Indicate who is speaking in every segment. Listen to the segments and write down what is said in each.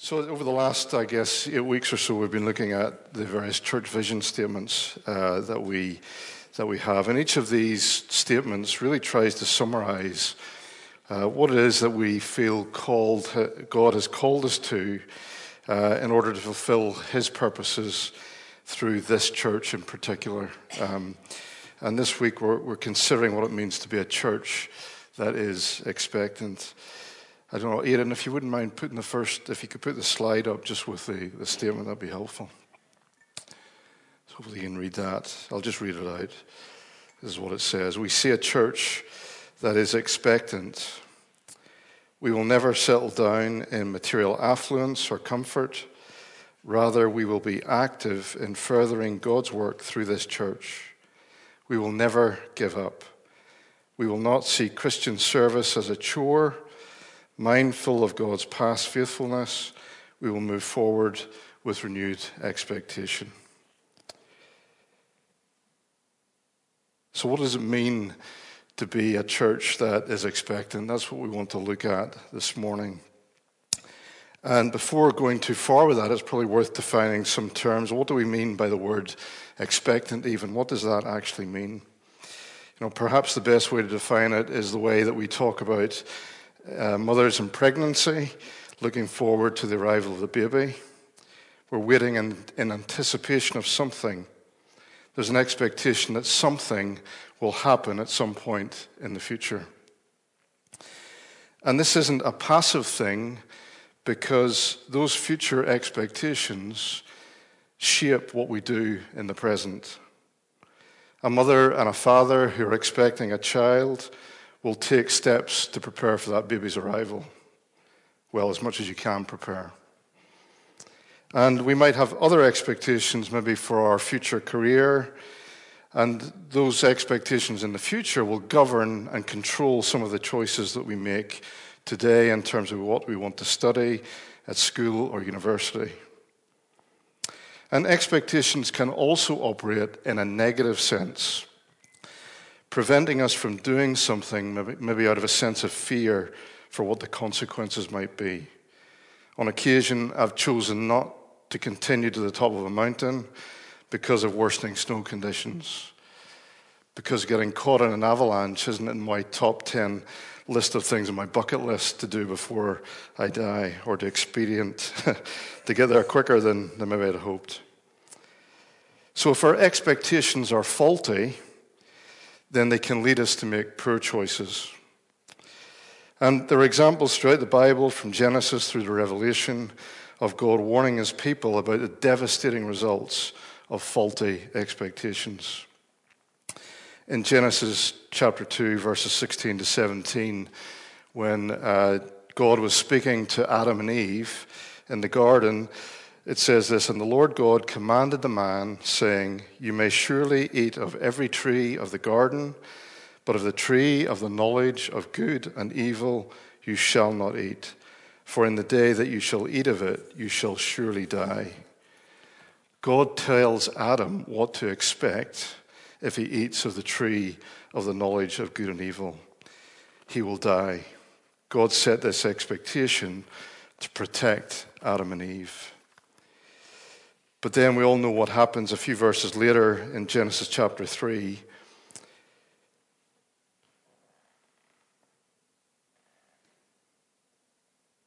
Speaker 1: So, over the last, I guess, eight weeks or so, we've been looking at the various church vision statements uh, that we that we have, and each of these statements really tries to summarize uh, what it is that we feel called God has called us to uh, in order to fulfill His purposes through this church in particular. Um, and this week, we're, we're considering what it means to be a church that is expectant. I don't know, Aidan, if you wouldn't mind putting the first, if you could put the slide up just with the, the statement, that'd be helpful. So hopefully you can read that. I'll just read it out. This is what it says. We see a church that is expectant. We will never settle down in material affluence or comfort. Rather, we will be active in furthering God's work through this church. We will never give up. We will not see Christian service as a chore Mindful of God's past faithfulness, we will move forward with renewed expectation. So, what does it mean to be a church that is expectant? That's what we want to look at this morning. And before going too far with that, it's probably worth defining some terms. What do we mean by the word expectant, even? What does that actually mean? You know, perhaps the best way to define it is the way that we talk about uh, mothers in pregnancy, looking forward to the arrival of the baby. We're waiting in, in anticipation of something. There's an expectation that something will happen at some point in the future. And this isn't a passive thing because those future expectations shape what we do in the present. A mother and a father who are expecting a child will take steps to prepare for that baby's arrival. Well, as much as you can prepare. And we might have other expectations, maybe for our future career. And those expectations in the future will govern and control some of the choices that we make today in terms of what we want to study at school or university. And expectations can also operate in a negative sense preventing us from doing something, maybe, maybe out of a sense of fear for what the consequences might be. On occasion, I've chosen not to continue to the top of a mountain because of worsening snow conditions. Because getting caught in an avalanche isn't in my top 10 list of things on my bucket list to do before I die or to expedient to get there quicker than, than maybe I'd hoped. So if our expectations are faulty, then they can lead us to make poor choices. And there are examples throughout the Bible, from Genesis through to Revelation, of God warning his people about the devastating results of faulty expectations. In Genesis chapter 2, verses 16 to 17, when uh, God was speaking to Adam and Eve in the garden, it says this And the Lord God commanded the man, saying, You may surely eat of every tree of the garden, but of the tree of the knowledge of good and evil you shall not eat. For in the day that you shall eat of it, you shall surely die. God tells Adam what to expect if he eats of the tree of the knowledge of good and evil. He will die. God set this expectation to protect Adam and Eve. But then we all know what happens a few verses later in Genesis chapter 3.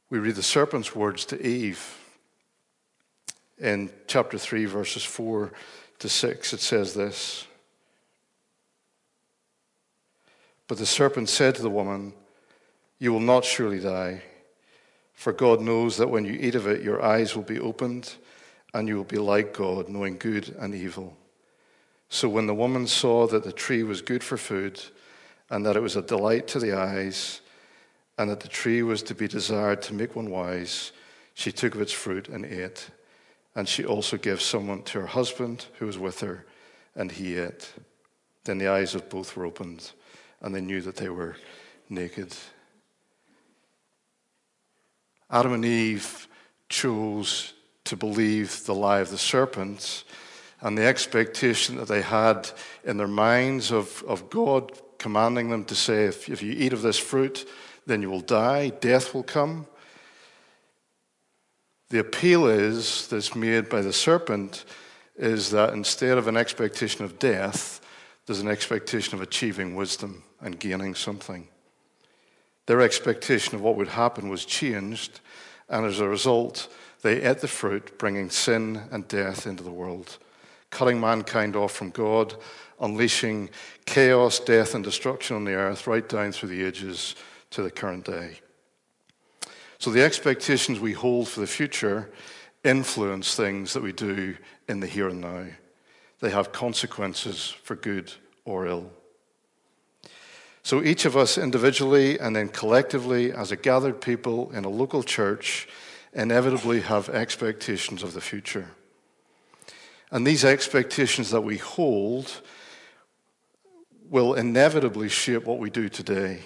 Speaker 1: We read the serpent's words to Eve in chapter 3, verses 4 to 6. It says this But the serpent said to the woman, You will not surely die, for God knows that when you eat of it, your eyes will be opened and you will be like God, knowing good and evil. So when the woman saw that the tree was good for food, and that it was a delight to the eyes, and that the tree was to be desired to make one wise, she took of its fruit and ate. And she also gave someone to her husband who was with her, and he ate. Then the eyes of both were opened, and they knew that they were naked. Adam and Eve chose to believe the lie of the serpent and the expectation that they had in their minds of, of God commanding them to say, if, if you eat of this fruit, then you will die, death will come. The appeal is that's made by the serpent is that instead of an expectation of death, there's an expectation of achieving wisdom and gaining something. Their expectation of what would happen was changed, and as a result, they ate the fruit, bringing sin and death into the world, cutting mankind off from God, unleashing chaos, death, and destruction on the earth right down through the ages to the current day. So the expectations we hold for the future influence things that we do in the here and now. They have consequences for good or ill. So each of us individually and then collectively as a gathered people in a local church inevitably have expectations of the future. And these expectations that we hold will inevitably shape what we do today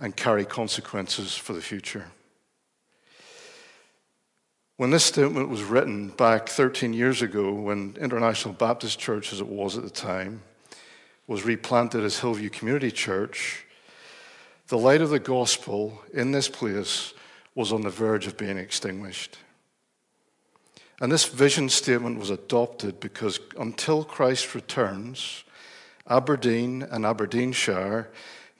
Speaker 1: and carry consequences for the future. When this statement was written back 13 years ago, when International Baptist Church, as it was at the time, was replanted as Hillview Community Church, the light of the gospel in this place was on the verge of being extinguished. And this vision statement was adopted because until Christ returns, Aberdeen and Aberdeenshire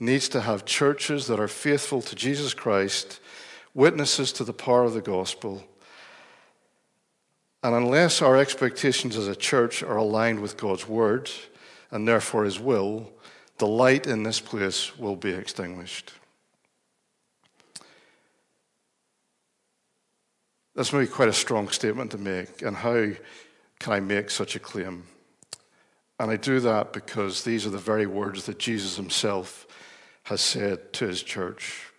Speaker 1: needs to have churches that are faithful to Jesus Christ, witnesses to the power of the gospel. And unless our expectations as a church are aligned with God's word and therefore his will, the light in this place will be extinguished. That's maybe quite a strong statement to make. And how can I make such a claim? And I do that because these are the very words that Jesus himself has said to his church.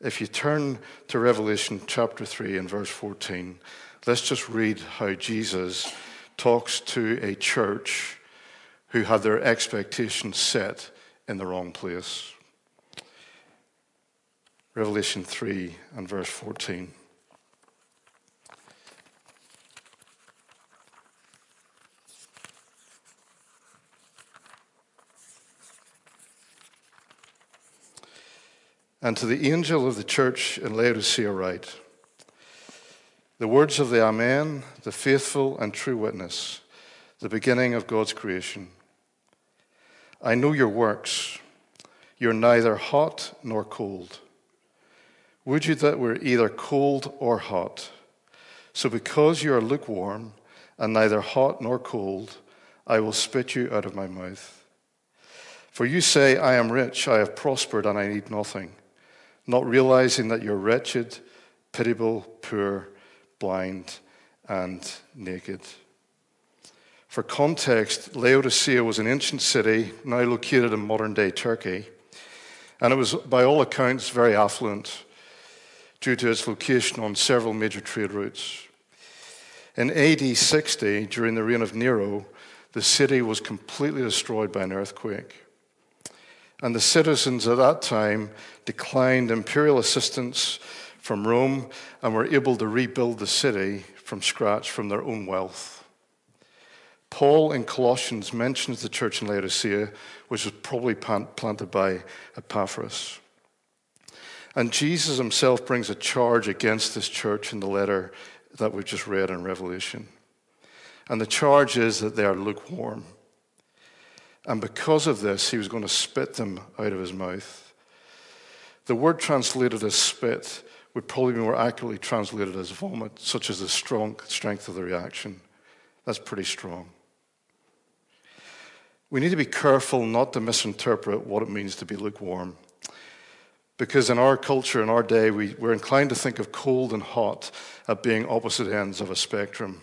Speaker 1: If you turn to Revelation chapter 3 and verse 14, let's just read how Jesus talks to a church who had their expectations set in the wrong place. Revelation 3 and verse 14. And to the angel of the church in Laodicea, write the words of the Amen, the faithful and true witness, the beginning of God's creation. I know your works. You're neither hot nor cold. Would you that were either cold or hot? So, because you are lukewarm and neither hot nor cold, I will spit you out of my mouth. For you say, I am rich, I have prospered, and I need nothing not realizing that you're wretched, pitiable, poor, blind, and naked. For context, Laodicea was an ancient city now located in modern day Turkey, and it was, by all accounts, very affluent due to its location on several major trade routes. In AD 60, during the reign of Nero, the city was completely destroyed by an earthquake. And the citizens at that time declined imperial assistance from Rome and were able to rebuild the city from scratch from their own wealth. Paul in Colossians mentions the church in Laodicea, which was probably planted by Epaphras. And Jesus himself brings a charge against this church in the letter that we've just read in Revelation. And the charge is that they are lukewarm. And because of this, he was going to spit them out of his mouth. The word translated as spit would probably be more accurately translated as vomit, such as the strong strength of the reaction. That's pretty strong. We need to be careful not to misinterpret what it means to be lukewarm. Because in our culture, in our day, we, we're inclined to think of cold and hot as being opposite ends of a spectrum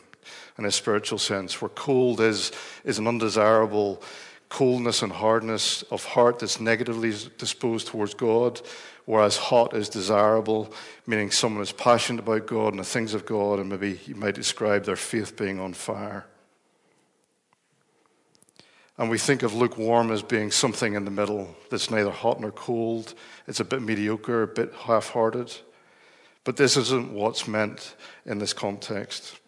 Speaker 1: in a spiritual sense, where cold is, is an undesirable coldness and hardness of heart that's negatively disposed towards God, whereas hot is desirable, meaning someone is passionate about God and the things of God, and maybe you might describe their faith being on fire. And we think of lukewarm as being something in the middle that's neither hot nor cold. It's a bit mediocre, a bit half hearted. But this isn't what's meant in this context.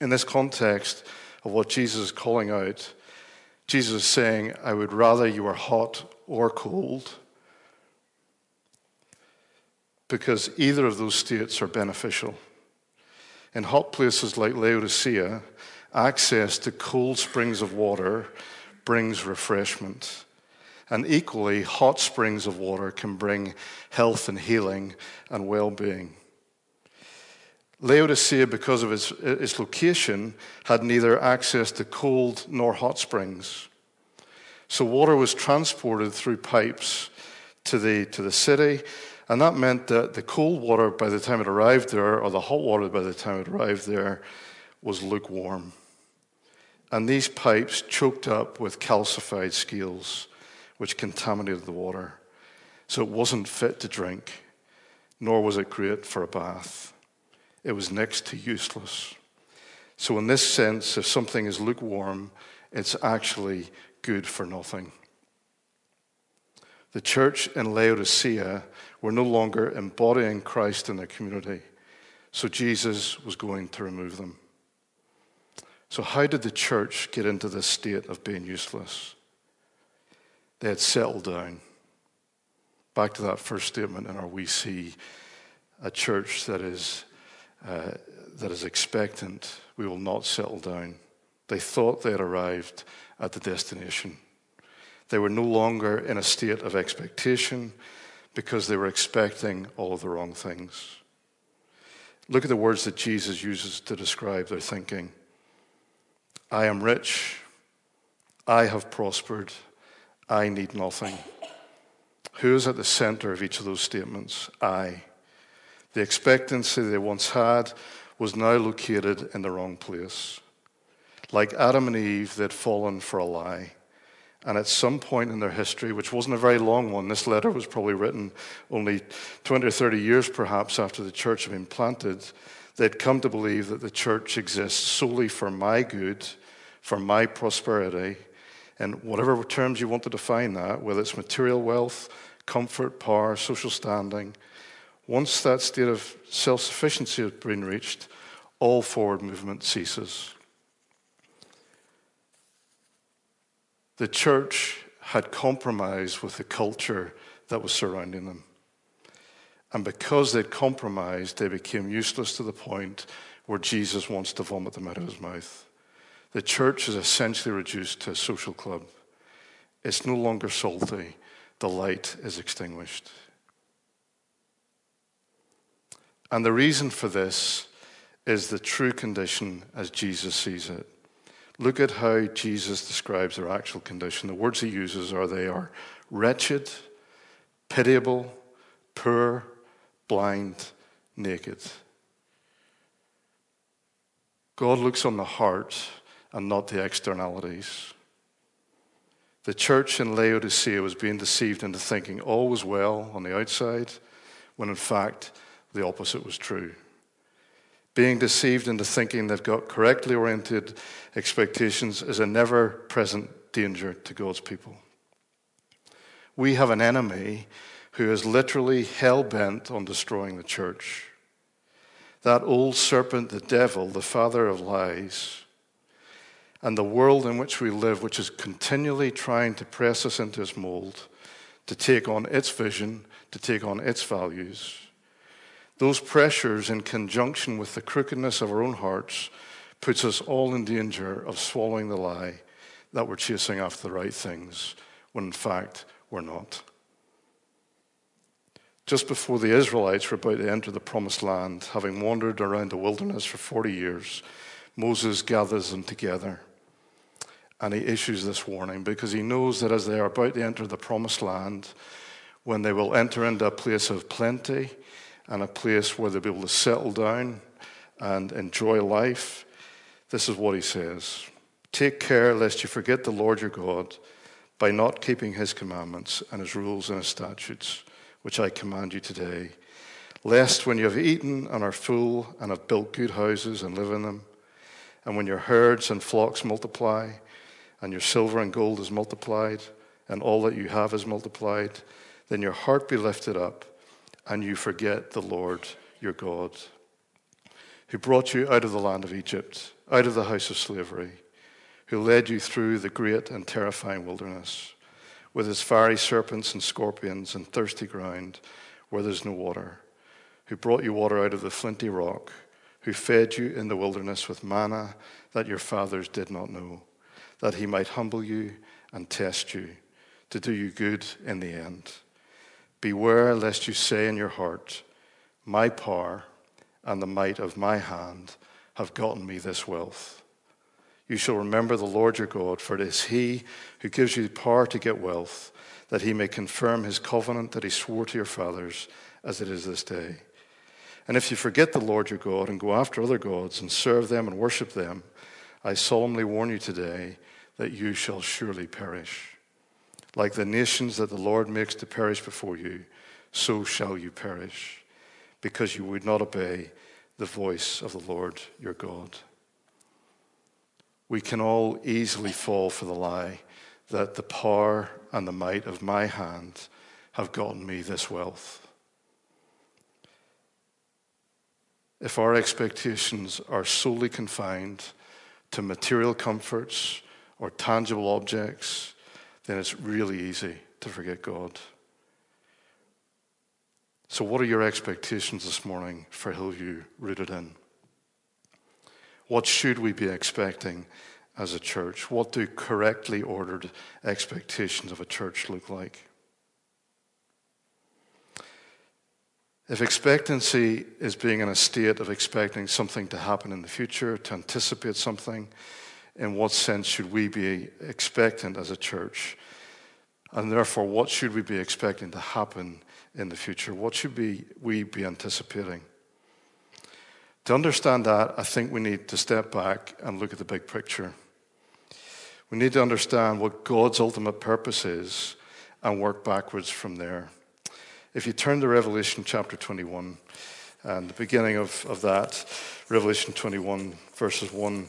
Speaker 1: In this context of what Jesus is calling out, Jesus is saying, I would rather you were hot or cold because either of those states are beneficial. In hot places like Laodicea, access to cold springs of water brings refreshment. And equally, hot springs of water can bring health and healing and well being. Laodicea, because of its, its location, had neither access to cold nor hot springs. So water was transported through pipes to the, to the city, and that meant that the cold water, by the time it arrived there, or the hot water, by the time it arrived there, was lukewarm. And these pipes choked up with calcified scales, which contaminated the water. So it wasn't fit to drink, nor was it great for a bath. It was next to useless. So, in this sense, if something is lukewarm, it's actually good for nothing. The church in Laodicea were no longer embodying Christ in their community, so Jesus was going to remove them. So, how did the church get into this state of being useless? They had settled down. Back to that first statement in our we see a church that is, uh, that is expectant. We will not settle down. They thought they had arrived at the destination. They were no longer in a state of expectation because they were expecting all of the wrong things. Look at the words that Jesus uses to describe their thinking. I am rich. I have prospered. I need nothing. Who is at the center of each of those statements? I. The expectancy they once had was now located in the wrong place. Like Adam and Eve, they'd fallen for a lie. And at some point in their history, which wasn't a very long one, this letter was probably written only 20 or 30 years perhaps after the church had been planted, they'd come to believe that the church exists solely for my good, for my prosperity, and whatever terms you want to define that, whether it's material wealth, comfort, power, social standing, once that state of self sufficiency has been reached, all forward movement ceases. The church had compromised with the culture that was surrounding them. And because they'd compromised, they became useless to the point where Jesus wants to vomit them out of his mouth. The church is essentially reduced to a social club. It's no longer salty, the light is extinguished. And the reason for this is the true condition as Jesus sees it. Look at how Jesus describes their actual condition. The words he uses are they are wretched, pitiable, poor, blind, naked. God looks on the heart and not the externalities. The church in Laodicea was being deceived into thinking all was well on the outside, when in fact the opposite was true being deceived into thinking they've got correctly oriented expectations is a never present danger to God's people. We have an enemy who is literally hell bent on destroying the church. That old serpent, the devil, the father of lies, and the world in which we live, which is continually trying to press us into its mold, to take on its vision, to take on its values those pressures, in conjunction with the crookedness of our own hearts, puts us all in danger of swallowing the lie that we're chasing after the right things, when in fact we're not. Just before the Israelites were about to enter the promised land, having wandered around the wilderness for 40 years, Moses gathers them together and he issues this warning because he knows that as they are about to enter the promised land, when they will enter into a place of plenty, and a place where they'll be able to settle down and enjoy life. This is what he says Take care lest you forget the Lord your God by not keeping his commandments and his rules and his statutes, which I command you today. Lest when you have eaten and are full and have built good houses and live in them, and when your herds and flocks multiply, and your silver and gold is multiplied, and all that you have is multiplied, then your heart be lifted up and you forget the Lord your God, who brought you out of the land of Egypt, out of the house of slavery, who led you through the great and terrifying wilderness, with its fiery serpents and scorpions and thirsty ground where there's no water, who brought you water out of the flinty rock, who fed you in the wilderness with manna that your fathers did not know, that he might humble you and test you, to do you good in the end. Beware lest you say in your heart, My power and the might of my hand have gotten me this wealth. You shall remember the Lord your God, for it is he who gives you power to get wealth, that he may confirm his covenant that he swore to your fathers, as it is this day. And if you forget the Lord your God and go after other gods and serve them and worship them, I solemnly warn you today that you shall surely perish. Like the nations that the Lord makes to perish before you, so shall you perish, because you would not obey the voice of the Lord your God. We can all easily fall for the lie that the power and the might of my hand have gotten me this wealth. if our expectations are solely confined to material comforts or tangible objects, then it's really easy to forget God. So, what are your expectations this morning for Hillview rooted in? What should we be expecting as a church? What do correctly ordered expectations of a church look like? If expectancy is being in a state of expecting something to happen in the future, to anticipate something, in what sense should we be expectant as a church? And therefore, what should we be expecting to happen in the future? What should we, we be anticipating? To understand that, I think we need to step back and look at the big picture. We need to understand what God's ultimate purpose is and work backwards from there. If you turn to Revelation chapter 21, and the beginning of, of that, Revelation 21, verses 1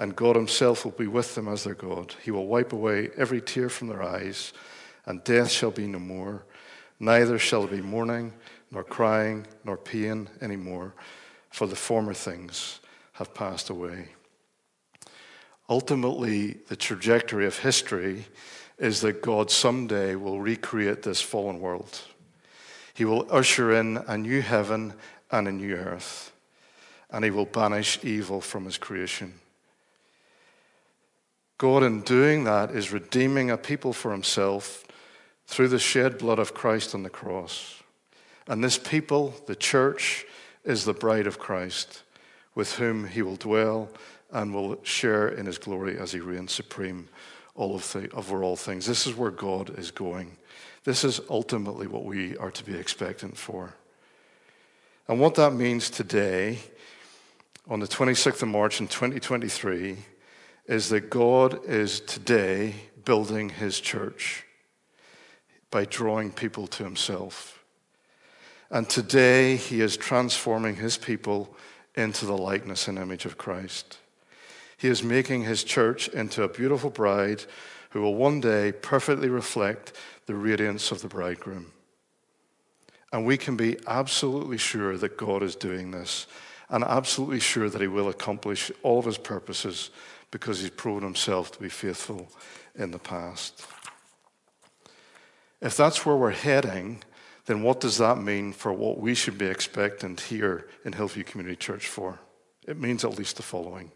Speaker 1: And God himself will be with them as their God. He will wipe away every tear from their eyes, and death shall be no more. Neither shall there be mourning, nor crying, nor pain any more, for the former things have passed away. Ultimately, the trajectory of history is that God someday will recreate this fallen world. He will usher in a new heaven and a new earth, and he will banish evil from his creation. God, in doing that, is redeeming a people for himself through the shed blood of Christ on the cross. And this people, the church, is the bride of Christ, with whom he will dwell and will share in his glory as he reigns supreme all of the, over all things. This is where God is going. This is ultimately what we are to be expectant for. And what that means today, on the 26th of March in 2023, is that God is today building his church by drawing people to himself. And today he is transforming his people into the likeness and image of Christ. He is making his church into a beautiful bride who will one day perfectly reflect the radiance of the bridegroom. And we can be absolutely sure that God is doing this and absolutely sure that he will accomplish all of his purposes because he's proven himself to be faithful in the past. If that's where we're heading, then what does that mean for what we should be expectant here in Hillview Community Church for? It means at least the following.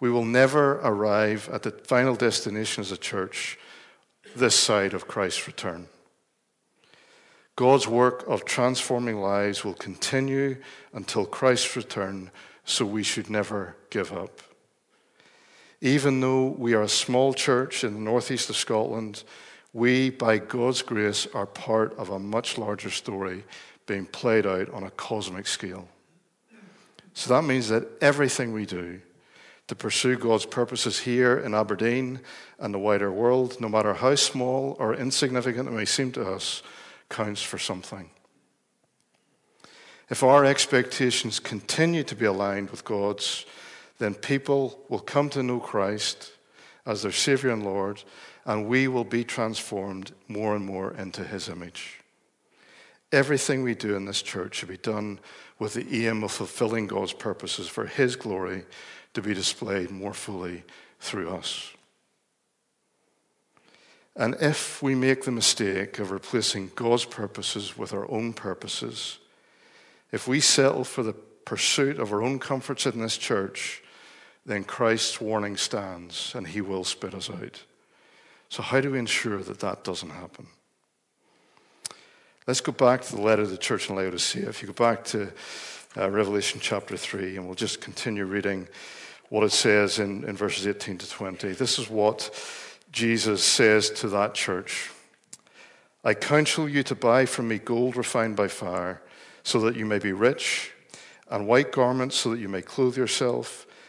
Speaker 1: We will never arrive at the final destination as a church this side of Christ's return. God's work of transforming lives will continue until Christ's return, so we should never give up. Even though we are a small church in the northeast of Scotland, we, by God's grace, are part of a much larger story being played out on a cosmic scale. So that means that everything we do, to pursue God's purposes here in Aberdeen and the wider world, no matter how small or insignificant it may seem to us, counts for something. If our expectations continue to be aligned with God's, then people will come to know Christ as their Savior and Lord, and we will be transformed more and more into His image. Everything we do in this church should be done with the aim of fulfilling God's purposes for His glory to be displayed more fully through us. And if we make the mistake of replacing God's purposes with our own purposes, if we settle for the pursuit of our own comforts in this church, then Christ's warning stands and he will spit us out. So, how do we ensure that that doesn't happen? Let's go back to the letter to the church in Laodicea. If you go back to uh, Revelation chapter 3, and we'll just continue reading what it says in, in verses 18 to 20. This is what Jesus says to that church I counsel you to buy from me gold refined by fire, so that you may be rich, and white garments, so that you may clothe yourself,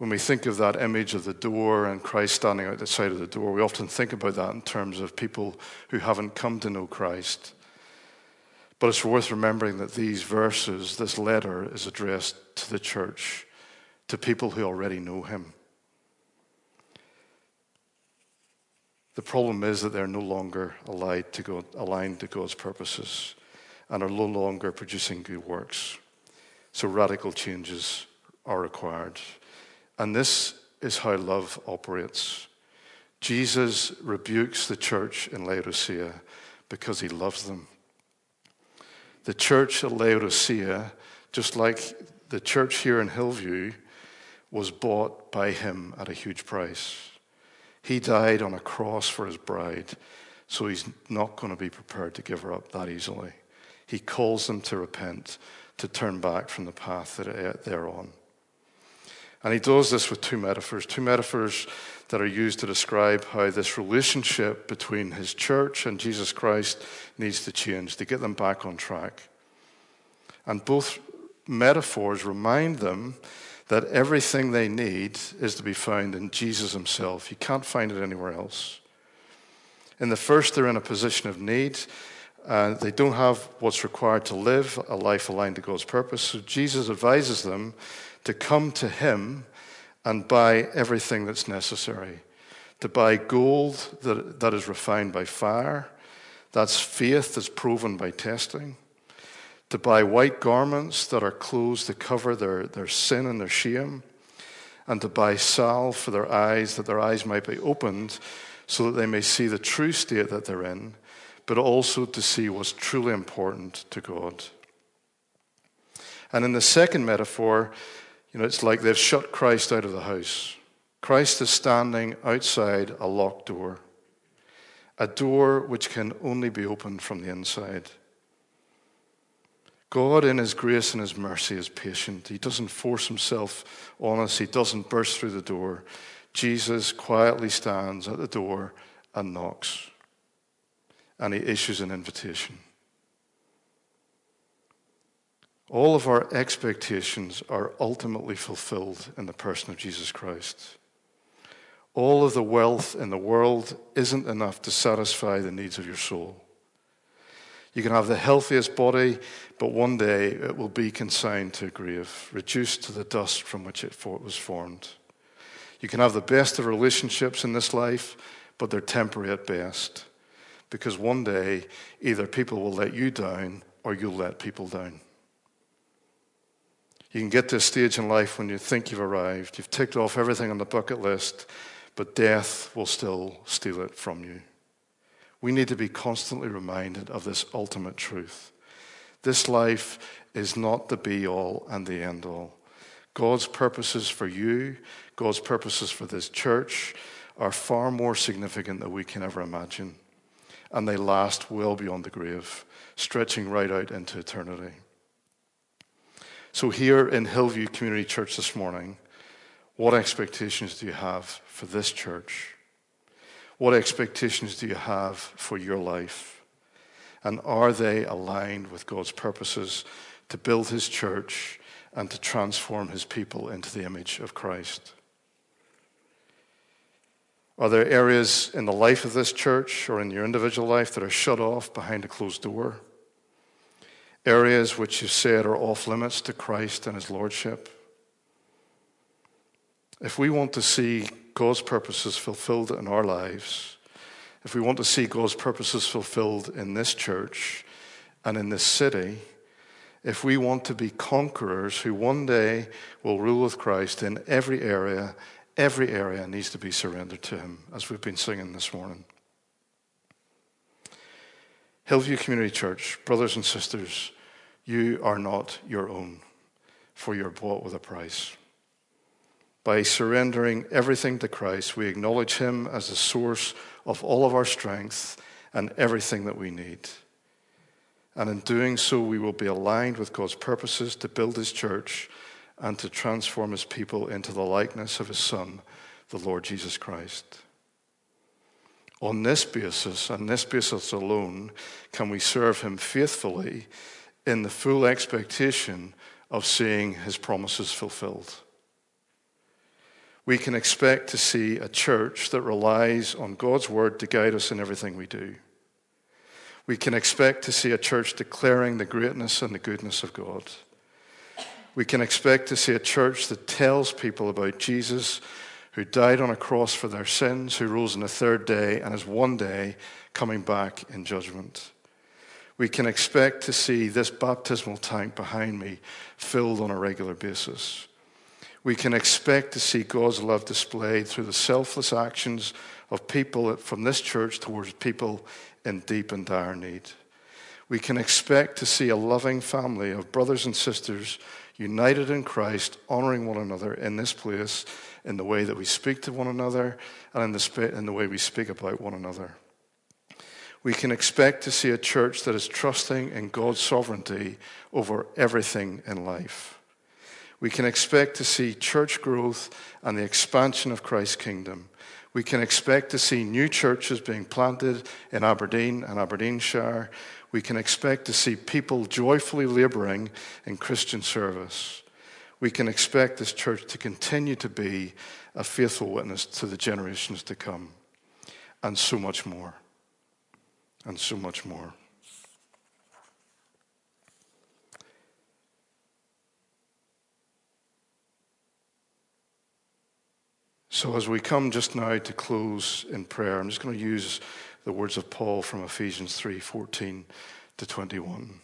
Speaker 1: When we think of that image of the door and Christ standing out the side of the door, we often think about that in terms of people who haven't come to know Christ. But it's worth remembering that these verses, this letter, is addressed to the church, to people who already know him. The problem is that they're no longer aligned to, God, aligned to God's purposes and are no longer producing good works. So radical changes are required. And this is how love operates. Jesus rebukes the church in Laodicea because he loves them. The church at Laodicea, just like the church here in Hillview, was bought by him at a huge price. He died on a cross for his bride, so he's not going to be prepared to give her up that easily. He calls them to repent, to turn back from the path that eh, they're on. And he does this with two metaphors, two metaphors that are used to describe how this relationship between his church and Jesus Christ needs to change, to get them back on track. And both metaphors remind them that everything they need is to be found in Jesus himself. You can't find it anywhere else. In the first, they're in a position of need. Uh, they don't have what's required to live a life aligned to God's purpose. So Jesus advises them to come to him and buy everything that's necessary. To buy gold that, that is refined by fire, that's faith that's proven by testing to buy white garments that are clothes to cover their, their sin and their shame, and to buy salve for their eyes, that their eyes might be opened so that they may see the true state that they're in, but also to see what's truly important to God. And in the second metaphor, you know, it's like they've shut Christ out of the house. Christ is standing outside a locked door, a door which can only be opened from the inside. God, in His grace and His mercy, is patient. He doesn't force Himself on us, He doesn't burst through the door. Jesus quietly stands at the door and knocks, and He issues an invitation. All of our expectations are ultimately fulfilled in the person of Jesus Christ. All of the wealth in the world isn't enough to satisfy the needs of your soul. You can have the healthiest body, but one day it will be consigned to a grave, reduced to the dust from which it was formed. You can have the best of relationships in this life, but they're temporary at best. Because one day, either people will let you down or you'll let people down. You can get to a stage in life when you think you've arrived, you've ticked off everything on the bucket list, but death will still steal it from you. We need to be constantly reminded of this ultimate truth. This life is not the be all and the end all. God's purposes for you, God's purposes for this church, are far more significant than we can ever imagine. And they last well beyond the grave, stretching right out into eternity. So, here in Hillview Community Church this morning, what expectations do you have for this church? What expectations do you have for your life? And are they aligned with God's purposes to build his church and to transform his people into the image of Christ? Are there areas in the life of this church or in your individual life that are shut off behind a closed door? Areas which you said are off limits to Christ and his lordship? If we want to see God's purposes fulfilled in our lives, if we want to see God's purposes fulfilled in this church and in this city, if we want to be conquerors who one day will rule with Christ in every area, every area needs to be surrendered to Him, as we've been singing this morning. Hillview Community Church, brothers and sisters, you are not your own, for you're bought with a price. By surrendering everything to Christ, we acknowledge Him as the source of all of our strength and everything that we need. And in doing so, we will be aligned with God's purposes to build His church and to transform His people into the likeness of His Son, the Lord Jesus Christ. On this basis, and this basis alone, can we serve Him faithfully in the full expectation of seeing His promises fulfilled we can expect to see a church that relies on God's word to guide us in everything we do. We can expect to see a church declaring the greatness and the goodness of God. We can expect to see a church that tells people about Jesus who died on a cross for their sins, who rose on the third day, and is one day coming back in judgment. We can expect to see this baptismal tank behind me filled on a regular basis we can expect to see God's love displayed through the selfless actions of people from this church towards people in deep and dire need. We can expect to see a loving family of brothers and sisters united in Christ, honoring one another in this place, in the way that we speak to one another, and in the, in the way we speak about one another. We can expect to see a church that is trusting in God's sovereignty over everything in life we can expect to see church growth and the expansion of Christ's kingdom. We can expect to see new churches being planted in Aberdeen and Aberdeenshire. We can expect to see people joyfully laboring in Christian service. We can expect this church to continue to be a faithful witness to the generations to come, and so much more. And so much more. So, as we come just now to close in prayer, I'm just going to use the words of Paul from Ephesians 3 14 to 21.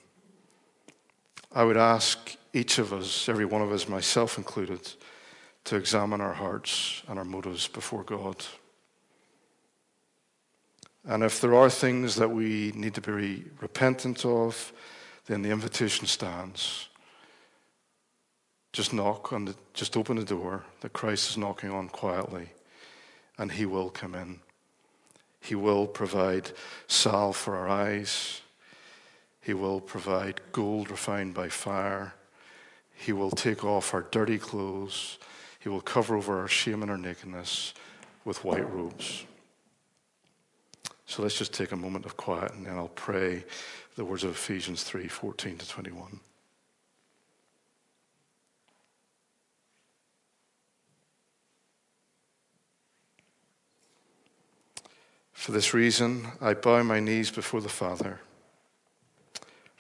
Speaker 1: I would ask each of us, every one of us, myself included, to examine our hearts and our motives before God. And if there are things that we need to be repentant of, then the invitation stands just knock on the, just open the door that Christ is knocking on quietly, and He will come in. He will provide salve for our eyes. He will provide gold refined by fire. He will take off our dirty clothes. He will cover over our shame and our nakedness with white robes. So let's just take a moment of quiet and then I'll pray the words of Ephesians 3 14 to 21. For this reason, I bow my knees before the Father,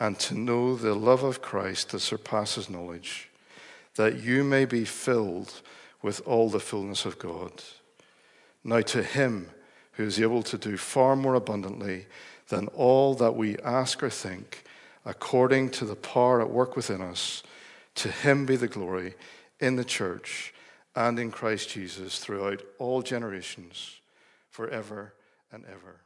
Speaker 1: and to know the love of Christ that surpasses knowledge, that you may be filled with all the fullness of God. Now, to him who is able to do far more abundantly than all that we ask or think, according to the power at work within us, to him be the glory in the church and in Christ Jesus throughout all generations, forever and ever.